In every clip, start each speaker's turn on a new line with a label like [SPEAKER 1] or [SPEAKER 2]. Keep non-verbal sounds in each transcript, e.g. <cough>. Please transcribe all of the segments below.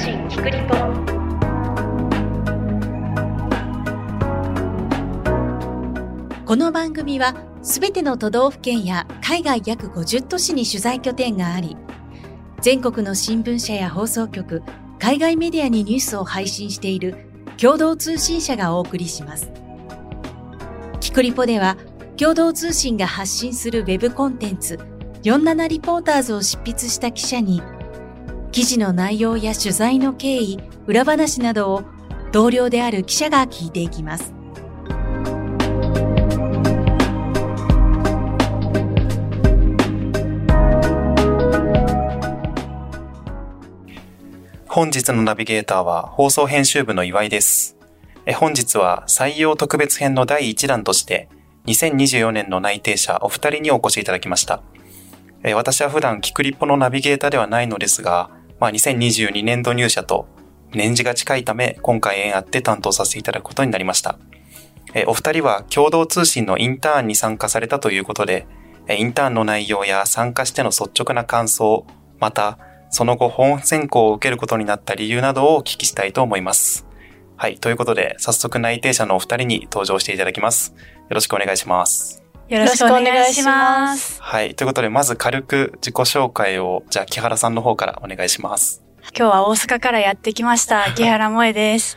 [SPEAKER 1] 信キクリポ
[SPEAKER 2] この番組はすべての都道府県や海外約50都市に取材拠点があり全国の新聞社や放送局海外メディアにニュースを配信している共同通信社がお送りします。キクリポでは共同通信が発信するウェブコンテンツ47リポーターズを執筆した記者に記事の内容や取材の経緯、裏話などを同僚である記者が聞いていきます。
[SPEAKER 3] 本日のナビゲーターは放送編集部の岩井です。え本日は採用特別編の第1弾として2024年の内定者お二人にお越しいただきました。え私は普段キクリッポのナビゲーターではないのですが、まあ、2022年度入社と年次が近いため今回縁あって担当させていただくことになりました。お二人は共同通信のインターンに参加されたということで、インターンの内容や参加しての率直な感想、またその後本選考を受けることになった理由などをお聞きしたいと思います。はい。ということで、早速内定者のお二人に登場していただきます。よろしくお願いします。
[SPEAKER 4] よろしくお願いします。
[SPEAKER 3] はい。ということで、まず軽く自己紹介を、じゃあ木原さんの方からお願いします。
[SPEAKER 4] 今日は大阪からやってきました、木原萌です。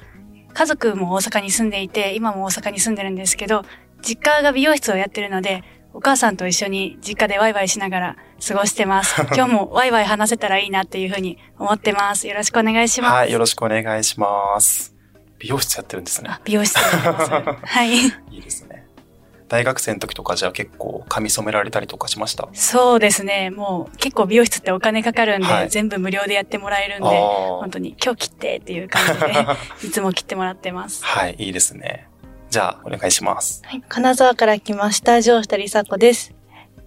[SPEAKER 4] 家族も大阪に住んでいて、今も大阪に住んでるんですけど、実家が美容室をやってるので、お母さんと一緒に実家でワイワイしながら過ごしてます。<laughs> 今日もワイワイ話せたらいいなっていうふうに思ってます。よろしくお願いします。
[SPEAKER 3] はい。よろしくお願いします。美容室やってるんですね
[SPEAKER 4] あ。美容室でやってます。<laughs> はい。
[SPEAKER 3] 大学生の時とかじゃあ結構髪染められたりとかしました？
[SPEAKER 4] そうですね。もう結構美容室ってお金かかるんで、
[SPEAKER 3] はい
[SPEAKER 4] 全部無料でやってもらえるんで、本当に今日切ってっていう感じで、<laughs> いつも切ってもらってます。
[SPEAKER 3] はい。いいですね。じゃあ、お願いします。
[SPEAKER 5] はい、金沢から来ました、上下梨紗子です。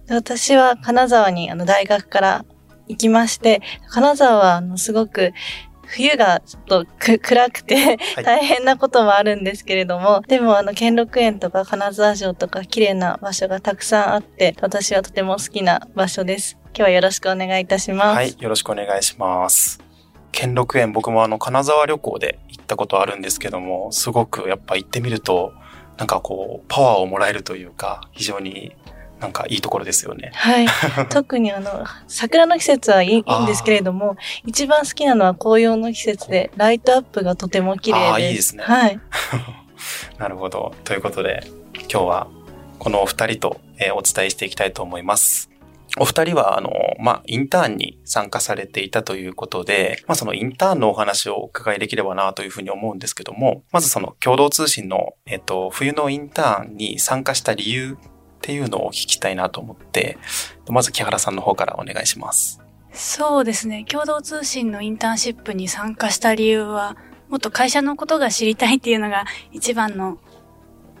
[SPEAKER 5] 私は金沢にあの大学から行きまして、金沢はあのすごく冬がちょっとく暗くて
[SPEAKER 3] はい
[SPEAKER 5] 大変なこともあるんですけれども、でもあの兼六園とか金沢城とか綺麗な場所がたくさんあって、私はとても好きな場所です。今日はよろしくお願いいたします。
[SPEAKER 3] はい。よろしくお願いします。兼六園、僕もあの、金沢旅行で行ったことあるんですけども、すごくやっぱ行ってみると、なんかこう、パワーをもらえるというか、非常になんかいいところですよね。
[SPEAKER 5] はい。<laughs> 特にあの、桜の季節はいいいいんですけれども、一番好きなのは紅葉の季節で、ライトアップがとても綺麗です。
[SPEAKER 3] あーいいですね
[SPEAKER 5] はい。<laughs>
[SPEAKER 3] なるほど。ということで、今日はこのお二人と、えーお伝えしていきたいと思います。お二人は、あの、まあ、インターンに参加されていたということで、まあ、そのインターンのお話をお伺いできればなというふうに思うんですけども、まずその共同通信の、えっと、冬のインターンに参加した理由っていうのをお聞きしたいなと思って、まず木原さんの方からお願いします。
[SPEAKER 4] そうですね。共同通信のインターンシップに参加した理由は、もっと会社のことが知りたいっていうのが一番の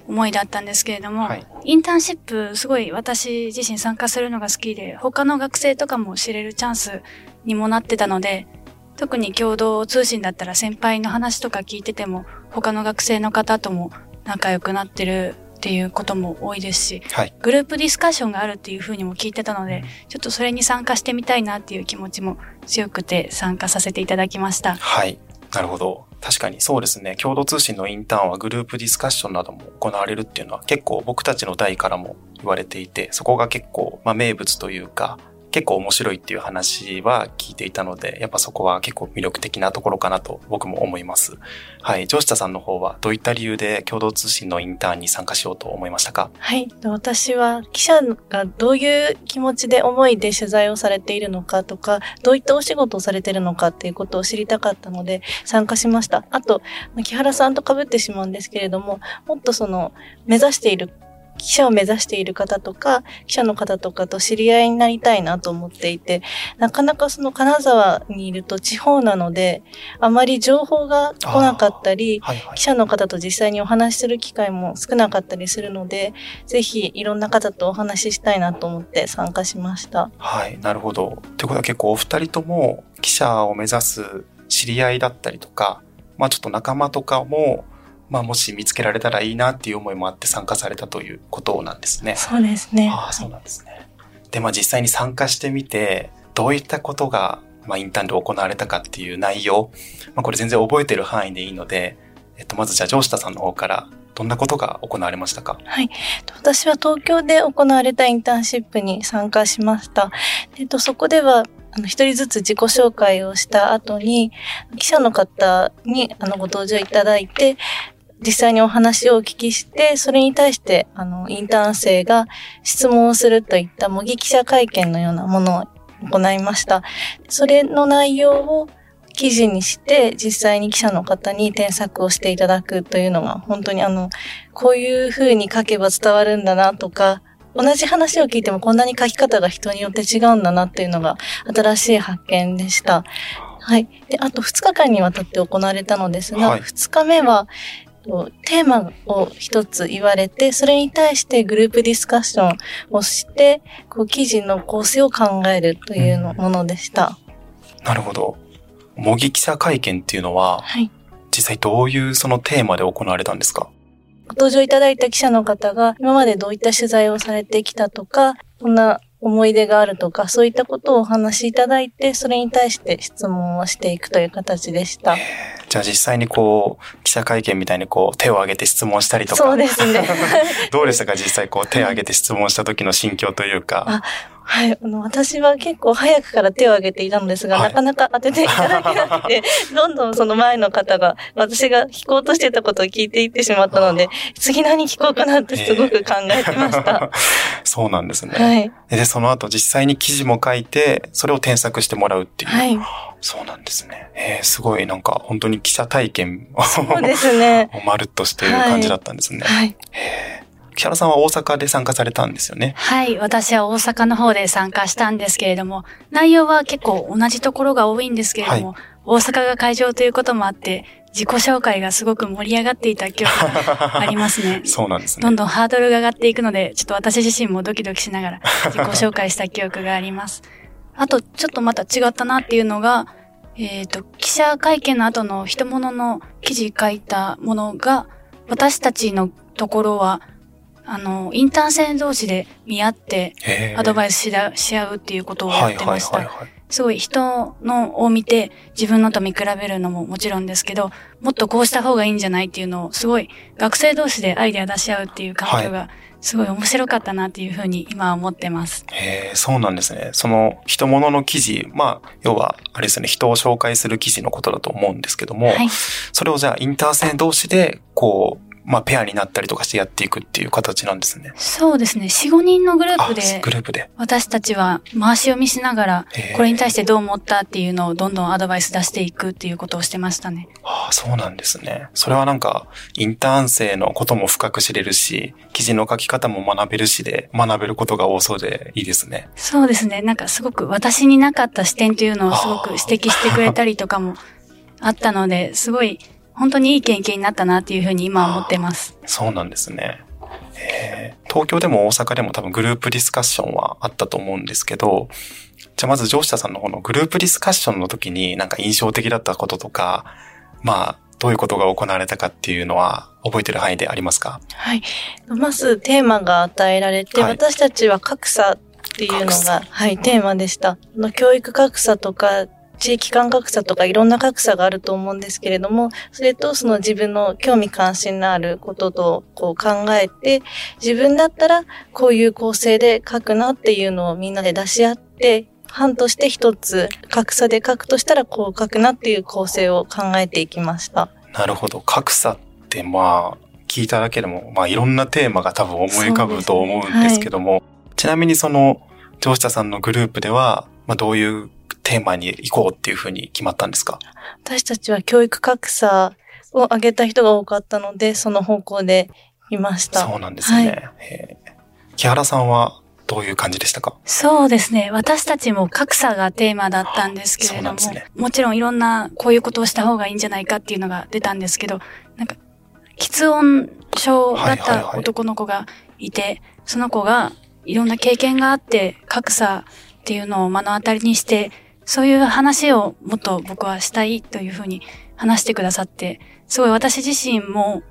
[SPEAKER 4] 思いだったんですけれども、
[SPEAKER 3] はい
[SPEAKER 4] インターンシップすごい私自身参加するのが好きで、他の学生とかも知れるチャンスにもなってたので、特に共同通信だったら先輩の話とか聞いてても、他の学生の方とも仲良くなってるっていうことも多いですし、
[SPEAKER 3] はい。
[SPEAKER 4] グループディスカッションがあるっていう風にも聞いてたので、ちょっとそれに参加してみたいなっていう気持ちも強くて参加させていただきました。
[SPEAKER 3] はい。なるほど。確かにそうですね。共同通信のインターンはグループディスカッションなども行われるっていうのは結構僕たちの代からも言われていて、そこが結構、まあ、名物というか、結構面白いっていう話は聞いていたので、やっぱそこは結構魅力的なところかなと僕も思います。はい。上下さんの方はどういった理由で共同通信のインターンに参加しようと思いましたか？
[SPEAKER 5] はい。私は記者がどういう気持ちで思いで取材をされているのかとか、どういったお仕事をされているのかっていうことを知りたかったので参加しました。あと、木原さんと被ってしまうんですけれども、もっとその目指している記者を目指している方とか、記者の方とかと知り合いになりたいなと思っていて、なかなかその金沢にいると地方なので、あまり情報が来なかったり、
[SPEAKER 3] はいはい
[SPEAKER 5] 記。者の方と実際にお話しする機会も少なかったりするので、ぜひいろんな方とお話ししたいなと思って参加しました。
[SPEAKER 3] はい、なるほど。ということは結構お二人とも記者を目指す知り合いだったりとか、まあちょっと仲間とかも、まあもし見つけられたらいいなっていう思いもあって参加されたということなんですね。
[SPEAKER 5] そうですね。
[SPEAKER 3] ああ、そうなんですね。で、まあ実際に参加してみて、どういったことがまあ、インターンで行われたかっていう内容、まあ、これ全然覚えてる範囲でいいので、えっと、まずじゃあ、上下さんの方からどんなことが行われましたか？
[SPEAKER 5] はい。私は東京で行われたインターンシップに参加しました。えっと、そこでは、あの、一人ずつ自己紹介をした後に、記者の方に、あの、ご登場いただいて、実際にお話をお聞きして、それに対して、あの、インターン生が質問をするといった模擬記者会見のようなものを行いました。それの内容を記事にして、実際に記者の方に添削をしていただくというのが、本当にあの、こういう風に書けば伝わるんだなとか、同じ話を聞いてもこんなに書き方が人によって違うんだなっていうのが新しい発見でした。はい。で、あと2日間にわたって行われたのですが、
[SPEAKER 3] はい
[SPEAKER 5] 2日目は、とテーマを一つ言われて、それに対してグループディスカッションをして、こう記事の構成を考えるというのものでした。
[SPEAKER 3] なるほど。模擬記者会見っていうのは、
[SPEAKER 5] はい。
[SPEAKER 3] 実際どういうそのテーマで行われたんですか？
[SPEAKER 5] ご登場いただいた記者の方が今までどういった取材をされてきたとか、こんな思い出があるとか、そういったことをお話しいただいて、それに対して質問をしていくという形でした。
[SPEAKER 3] じゃあ実際にこう、記者会見みたいにこう、手を挙げて質問したりとか。
[SPEAKER 5] そうですね。<laughs>
[SPEAKER 3] どうでしたか？実際こう、手を挙げて質問した時の心境というか。
[SPEAKER 5] あはい。あの、私は結構早くから手を挙げていたのですが、
[SPEAKER 3] はい
[SPEAKER 5] なかなか当てていただけなくて、<laughs> どんどんその前の方が、私が聞こうとしてたことを聞いていってしまったので、次何聞こうかなってすごく考えてました。<laughs>
[SPEAKER 3] そうなんですね。
[SPEAKER 5] はい。
[SPEAKER 3] で、その後実際に記事も書いて、それを添削してもらうっていう。
[SPEAKER 5] はい。
[SPEAKER 3] そうなんですね。えー、すごいなんか本当に記者体験を
[SPEAKER 5] そうですね。<laughs>
[SPEAKER 3] まるっとしている感じだったんですね。
[SPEAKER 5] はい。
[SPEAKER 3] 木原さんは大阪で参加されたんですよね。
[SPEAKER 4] はい、私は大阪の方で参加したんですけれども、内容は結構同じところが多いんですけれども、大阪が会場ということもあって、自己紹介がすごく盛り上がっていた記憶が <laughs> ありますね。
[SPEAKER 3] そうなんですね。
[SPEAKER 4] どんどんハードルが上がっていくので、ちょっと私自身もドキドキしながら自己紹介した記憶があります。あと、ちょっとまた違ったなっていうのが、えっ、と、記者会見の後の人物の記事書いたものが、私たちのところは、あの、インターン生同士で見合って、アドバイスしだし合うっていうことをやってました。
[SPEAKER 3] はいはいはいはい。
[SPEAKER 4] すごい人のを見て自分のと見比べるのももちろんですけど、もっとこうした方がいいんじゃないっていうのをすごい学生同士でアイデア出し合うっていう環境がすごい面白かったなっていうふうに今は思ってます。
[SPEAKER 3] へえ、そうなんですね。その人物の記事、まあ、要は、あれですね、人を紹介する記事のことだと思うんですけども、
[SPEAKER 4] はい。
[SPEAKER 3] それをじゃあインター生同士で、こう、まあ、ペアになったりとかしてやっていくっていう形なんですね。
[SPEAKER 4] そうですね。4、5人のグルー
[SPEAKER 3] あ
[SPEAKER 4] プ、で
[SPEAKER 3] グループで。
[SPEAKER 4] 私たちは回し読みしながらこれに対してどう思ったっていうのをどんどんアドバイス出していくっていうことをしてましたね。
[SPEAKER 3] ああ、そうなんですね。それはなんか、インターン生のことも深く知れるし、記事の書き方も学べるしで、学べることが多そうでいいですね。
[SPEAKER 4] そうですね。なんかすごく私になかった視点というのをすごく指摘してくれたりとかもあったので、すごい本当にいい経験になったなっていうふうに今は思ってます。
[SPEAKER 3] そうなんですね。えー東京でも大阪でも多分グループディスカッションはあったと思うんですけど、じゃあまず上下さんの方のグループディスカッションの時になんか印象的だったこととか、まあ、どういうことが行われたかっていうのは覚えてる範囲でありますか？
[SPEAKER 5] はい。まずテーマが与えられて、
[SPEAKER 3] はい
[SPEAKER 5] 私たちは格差っていうのが、はい、テーマでした。あの教育格差とか、地域間格差とかいろんな格差があると思うんですけれども、それとその自分の興味関心のあることとこう考えて、自分だったらこういう構成で書くなっていうのをみんなで出し合って、班として一つ格差で書くとしたらこう書くなっていう構成を考えていきました。
[SPEAKER 3] なるほど。格差ってまあ、聞いただけでも、まあいろんなテーマが多分思い浮かぶと思うんですけども、ちなみにその、上下さんのグループでは、まあどういうテーマに行こうっていうふうに決まったんですか？
[SPEAKER 5] 私たちは教育格差を上げた人が多かったので、その方向でいました。
[SPEAKER 3] そうなんですね。えー木原さんはどういう感じでしたか？
[SPEAKER 4] そうですね。私たちも格差がテーマだったんですけれども、
[SPEAKER 3] ね
[SPEAKER 4] もちろんいろんなこういうことをした方がいいんじゃないかっていうのが出たんですけど、なんか、喫音症だっ
[SPEAKER 3] はいはいはい
[SPEAKER 4] た男の子がいて、その子がいろんな経験があって、格差っていうのを目の当たりにして、そういう話をもっと僕はしたいというふうに話してくださって、すごい私自身も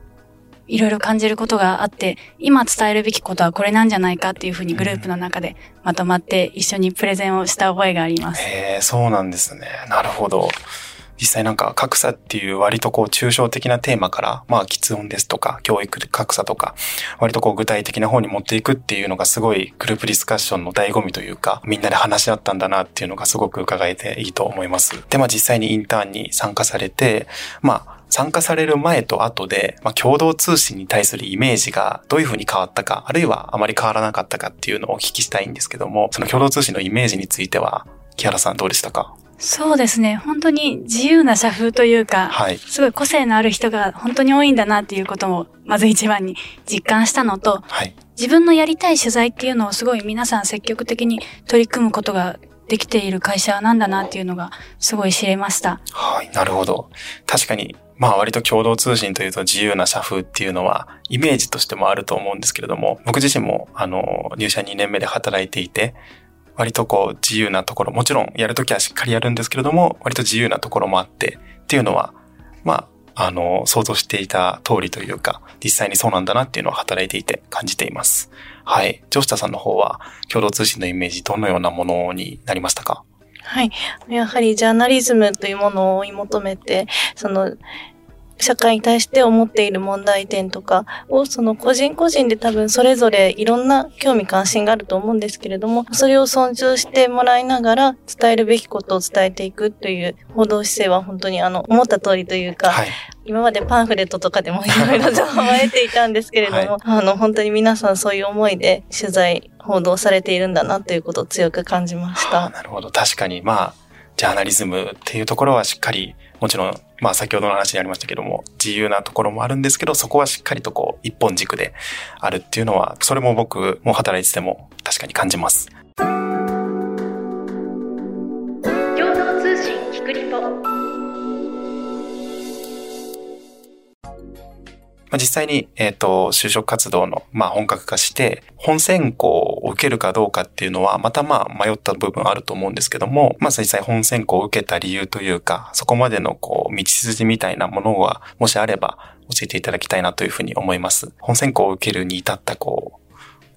[SPEAKER 4] いろいろ感じることがあって、今伝えるべきことはこれなんじゃないかっていうふうにグループの中でまとまって一緒にプレゼンをした覚えがあります。
[SPEAKER 3] へえ、そうなんですね。なるほど。実際なんか格差っていう割とこう抽象的なテーマから、まあ喫音ですとか教育格差とか、割とこう具体的な方に持っていくっていうのがすごいグループディスカッションの醍醐味というか、みんなで話し合ったんだなっていうのがすごく伺えていいと思います。で、まあ実際にインターンに参加されて、まあ参加される前と後で、まあ、共同通信に対するイメージがどういうふうに変わったか、あるいはあまり変わらなかったかっていうのをお聞きしたいんですけども、その共同通信のイメージについては、木原さんどうでしたか？
[SPEAKER 4] そうですね。本当に自由な社風というか、
[SPEAKER 3] はい。
[SPEAKER 4] すごい個性のある人が本当に多いんだなっていうことも、まず一番に実感したのと、
[SPEAKER 3] はい。
[SPEAKER 4] 自分のやりたい取材っていうのをすごい皆さん積極的に取り組むことができている会社なんだなっていうのがすごい知れました。
[SPEAKER 3] はい。なるほど。確かに、まあ割と共同通信というと自由な社風っていうのはイメージとしてもあると思うんですけれども、僕自身もあの入社2年目で働いていて、割とこう自由なところ、もちろんやるときはしっかりやるんですけれども、割と自由なところもあってっていうのは、まあ、あの、想像していた通りというか、実際にそうなんだなっていうのを働いていて感じています。はい。ジョシタさんの方は、共同通信のイメージどのようなものになりましたか？
[SPEAKER 5] はい。やはりジャーナリズムというものを追い求めて、その、社会に対して思っている問題点とかを、その個人個人で多分それぞれいろんな興味関心があると思うんですけれども、それを尊重してもらいながら伝えるべきことを伝えていくという報道姿勢は本当にあの、思った通りというか、
[SPEAKER 3] はい。
[SPEAKER 5] 今までパンフレットとかでもいろいろ情報を得ていたんですけれども、
[SPEAKER 3] はい
[SPEAKER 5] あの、本当に皆さんそういう思いで取材、報道されているんだなということを強く感じました。
[SPEAKER 3] なるほど。確かに、まあ、ジャーナリズムっていうところはしっかり、もちろん、まあ先ほどの話にありましたけども、自由なところもあるんですけど、そこはしっかりとこう、一本軸であるっていうのは、それも僕も働いてても確かに感じます。まあ、実際に、えっ、と、就職活動の、まあ、本格化して、本選考を受けるかどうかっていうのは、またまあ、迷った部分あると思うんですけども、まあ、実際本選考を受けた理由というか、そこまでの、こう、道筋みたいなものが、もしあれば、教えていただきたいなというふうに思います。本選考を受けるに至った、こう、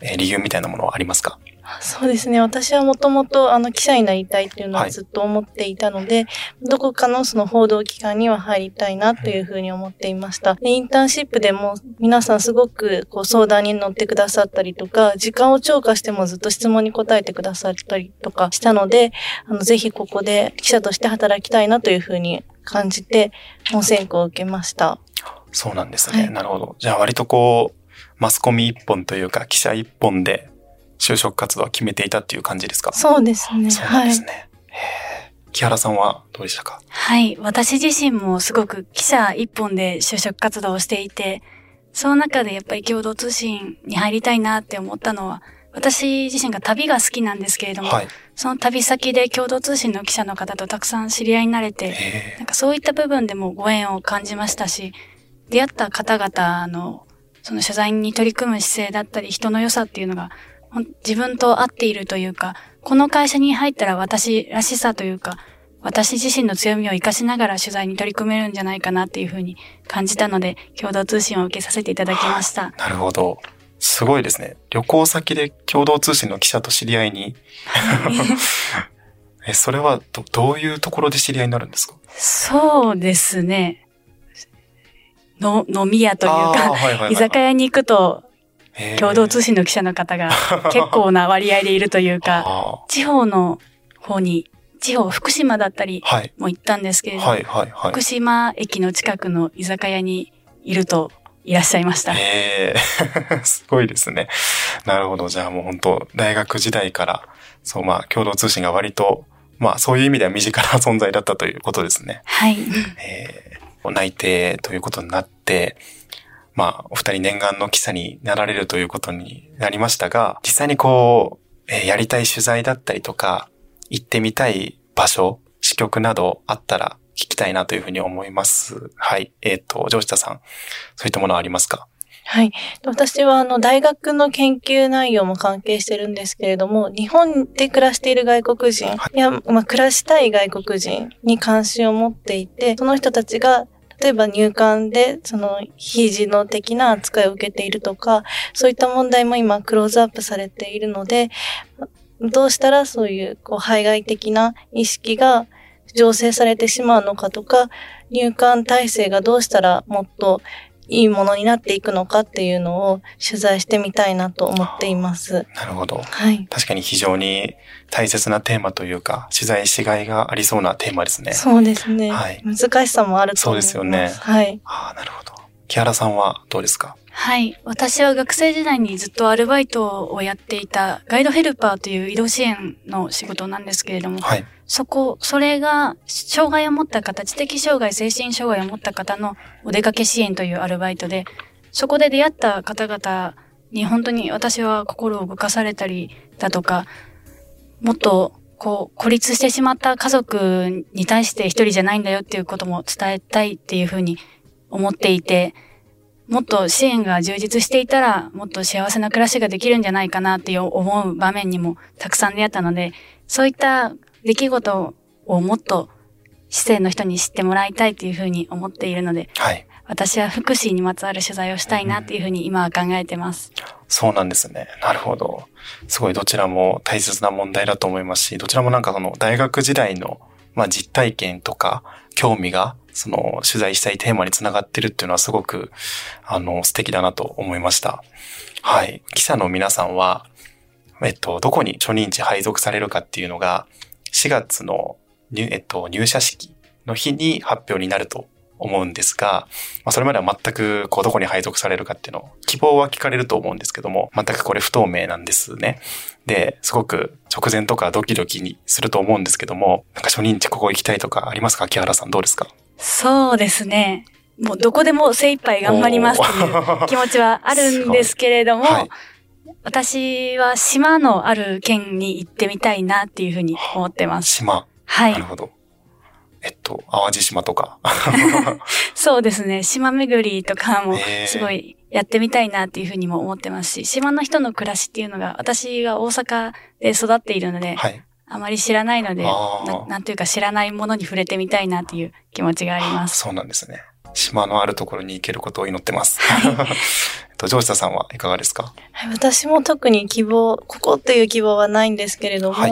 [SPEAKER 3] えー理由みたいなものはありますか？
[SPEAKER 5] そうですね。私はもともとあの記者になりたいっていうの
[SPEAKER 3] は
[SPEAKER 5] はいずっと思っていたので、どこかのその報道機関には入りたいなというふうに思っていました。でインターンシップでも皆さんすごくこう相談に乗ってくださったりとか、時間を超過してもずっと質問に答えてくださったりとかしたので、あのぜひここで記者として働きたいなというふうに感じて、本選考を受けました。
[SPEAKER 3] そうなんですね。
[SPEAKER 5] はい
[SPEAKER 3] なるほど。じゃあ割とこう、マスコミ一本というか、記者一本で就職活動は決めていたっていう感じですか？
[SPEAKER 5] そうですね。
[SPEAKER 3] そうですね。へー木原さんはどうでしたか？
[SPEAKER 4] はい。私自身もすごく記者一本で就職活動をしていて、その中でやっぱり共同通信に入りたいなって思ったのは、私自身が旅が好きなんですけれども、
[SPEAKER 3] はい。
[SPEAKER 4] その旅先で共同通信の記者の方とたくさん知り合いになれて、
[SPEAKER 3] へ
[SPEAKER 4] なんかそういった部分でもご縁を感じましたし、出会った方々のその取材に取り組む姿勢だったり人の良さっていうのが自分と合っているというか、この会社に入ったら私らしさというか、私自身の強みを活かしながら取材に取り組めるんじゃないかなっていうふうに感じたので、共同通信を受けさせていただきました。
[SPEAKER 3] なるほど。すごいですね。旅行先で共同通信の記者と知り合いに？<laughs> え、それはど、どういうところで知り合いになるんですか？
[SPEAKER 4] そうですね。の、飲み屋という
[SPEAKER 3] あー
[SPEAKER 4] か、
[SPEAKER 3] はいはいはい
[SPEAKER 4] 居酒屋に行くと共同通信の記者の方が結構な割合でいるというか、<laughs>
[SPEAKER 3] あ
[SPEAKER 4] 地方の方に、地方、福島だったり。も行ったんですけれど、
[SPEAKER 3] はいはいはい
[SPEAKER 4] 福。島駅の近くの居酒屋にいるといらっしゃいました。<laughs>
[SPEAKER 3] すごいですね。なるほど。じゃあもう本当大学時代から、そうまあ共同通信が割と、まあそういう意味では身近な存在だったということですね。
[SPEAKER 4] はい。
[SPEAKER 3] えー、内定ということになって、まあ、お二人念願の記者になられるということになりましたが、実際にこう、えーやりたい取材だったりとか、行ってみたい場所、支局などあったら聞きたいなというふうに思います。はい。えっ、と、上下さん、そういったものはありますか？
[SPEAKER 5] はい。私は、あの、大学の研究内容も関係してるんですけれども、日本で暮らしている外国人
[SPEAKER 3] は
[SPEAKER 5] や、まあ、暮らしたい外国人に関心を持っていて、その人たちが、例えば入管でその非人の的な扱いを受けているとか、そういった問題も今クローズアップされているので、どうしたらそういうこう排外的な意識が醸成されてしまうのかとか、入管体制がどうしたらもっといいものになっていくのかっていうのを取材してみたいなと思っています。
[SPEAKER 3] なるほど。
[SPEAKER 5] はい。
[SPEAKER 3] 確かに非常に大切なテーマというか、取材しがいがありそうなテーマですね。
[SPEAKER 5] そうですね。
[SPEAKER 3] はい
[SPEAKER 5] 難しさもあると思います。
[SPEAKER 3] そうですよね
[SPEAKER 5] はい。
[SPEAKER 3] ああ、なるほど。木原さんはどうですか？
[SPEAKER 4] はい。私は学生時代にずっとアルバイトをやっていたガイドヘルパーという移動支援の仕事なんですけれども、
[SPEAKER 3] はい。
[SPEAKER 4] そこ、それが、障害を持った方、知的障害、精神障害を持った方のお出かけ支援というアルバイトで、そこで出会った方々に本当に私は心を動かされたりだとか、もっと、こう、孤立してしまった家族に対して一人じゃないんだよっていうことも伝えたいっていうふうに思っていて、もっと支援が充実していたら、もっと幸せな暮らしができるんじゃないかなっていう思う場面にもたくさん出会ったので、そういった出来事をもっと市政の人に知ってもらいたいというふうに思っているので、
[SPEAKER 3] はい。
[SPEAKER 4] 私は福祉にまつわる取材をしたいなっていうふうに今は考えてます。
[SPEAKER 3] そうなんですね。なるほど。すごいどちらも大切な問題だと思いますし、どちらもなんかその大学時代の、まあ、実体験とか興味が、その取材したいテーマにつながってるっていうのはすごく、あの、素敵だなと思いました。はい。記者の皆さんは、えっと、どこに初任地配属されるかっていうのが、4月の,、えっと、入社式の日に発表になると思うんですが、まあ、それまでは全くこうどこに配属されるかっていうのを希望は聞かれると思うんですけども、全くこれ不透明なんですね。で、すごく直前とかドキドキにすると思うんですけども、なんか初任地ここ行きたいとかありますか？木原さんどうですか？
[SPEAKER 4] そうですね。もうどこでも精一杯頑張りますという気持ちはあるんですけれども、
[SPEAKER 3] はい。
[SPEAKER 4] 私は島のある県に行ってみたいなっていうふうに思ってます。
[SPEAKER 3] 島。
[SPEAKER 4] はい
[SPEAKER 3] なる。ほど。えっと、淡路島とか。<laughs>
[SPEAKER 4] そうですね。島巡りとかもすごいやってみたいなっていうふうにも思ってますし、島の人の暮らしっていうのが私が大阪で育っているので、
[SPEAKER 3] はい。
[SPEAKER 4] あまり知らないのでな、なんていうか知らないものに触れてみたいなっていう気持ちがあります。
[SPEAKER 3] そうなんですね。島のあるところに行けることを祈ってます。<laughs> と、上下さんはいかがですか？
[SPEAKER 5] はい私も特に希望、ここという希望はないんですけれども、
[SPEAKER 3] はい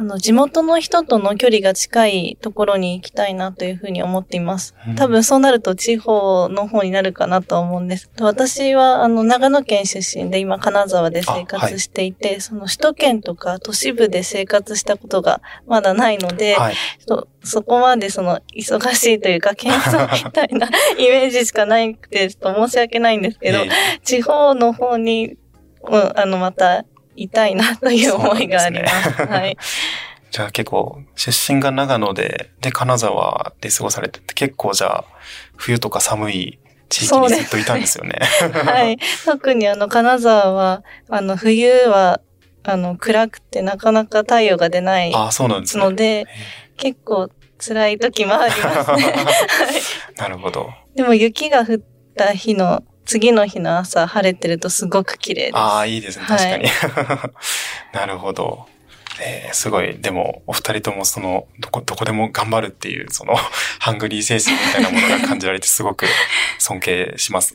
[SPEAKER 5] あの、地元の人との距離が近いところに行きたいなというふうに思っています
[SPEAKER 3] うん。
[SPEAKER 5] 多分そうなると地方の方になるかなとは思うんです。私は、あの、長野県出身で今金沢で生活していて、その首都圏とか都市部で生活したことがまだないので、
[SPEAKER 3] はい。
[SPEAKER 5] ちょっとそこまでその忙しいというか、謙遜みたいな <laughs> イメージしかなくて、ちょっと申し訳ないんですけど、
[SPEAKER 3] え
[SPEAKER 5] 地方の方に、うん、あの、また、いたいなという思いがあります。
[SPEAKER 3] すね
[SPEAKER 5] はい。<laughs>
[SPEAKER 3] じゃあ結構、出身が長野で、で、金沢で過ごされてて、結構じゃあ、冬とか寒い地域にずっといたんですよね。
[SPEAKER 5] はい。<laughs> 特にあの、金沢は、あの、冬は、あの、暗くてなかなか太陽が出ない
[SPEAKER 3] ああ、そうなんですね。
[SPEAKER 5] ので、結構辛い時もありますね。<laughs> はい。
[SPEAKER 3] なるほど。
[SPEAKER 5] でも雪が降った日の、次の日の朝晴れてるとすごく綺麗です。
[SPEAKER 3] ああ、いいですね。
[SPEAKER 5] はい
[SPEAKER 3] 確かに。<laughs> なるほど。えーすごい。でも、お二人ともその、どこ、どこでも頑張るっていう、その、<laughs> ハングリー精神みたいなものが感じられて、すごく尊敬します。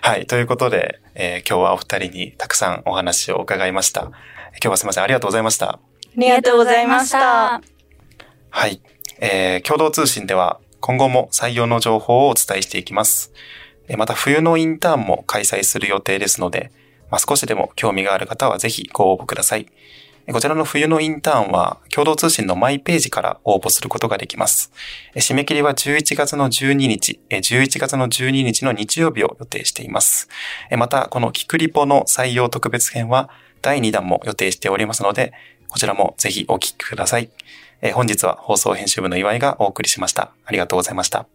[SPEAKER 3] はい。ということで、えー今日はお二人にたくさんお話を伺いました。今日はすみません。ありがとうございました。
[SPEAKER 5] ありがとうございました。
[SPEAKER 3] はい。えー共同通信では今後も採用の情報をお伝えしていきます。また冬のインターンも開催する予定ですので、まあ、少しでも興味がある方はぜひご応募ください。こちらの冬のインターンは共同通信のマイページから応募することができます。締め切りは11月の12日、11月の12日の日曜日を予定しています。また、このキクリポの採用特別編は第2弾も予定しておりますので、こちらもぜひお聞きください。えー本日は放送編集部の岩井がお送りしました。ありがとうございました。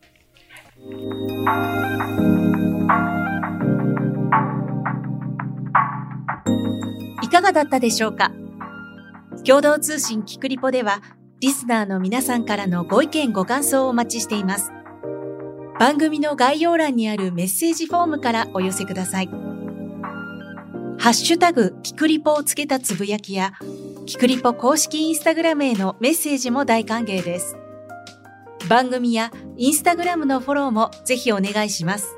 [SPEAKER 2] いかがだったでしょうか？共同通信キクリポでは、リスナーの皆さんからのご意見ご感想をお待ちしています。番組の概要欄にあるメッセージフォームからお寄せください。ハッシュタグ、キクリポをつけたつぶやきや、キクリポ公式インスタグラムへのメッセージも大歓迎です。番組やインスタグラムのフォローもぜひお願いします。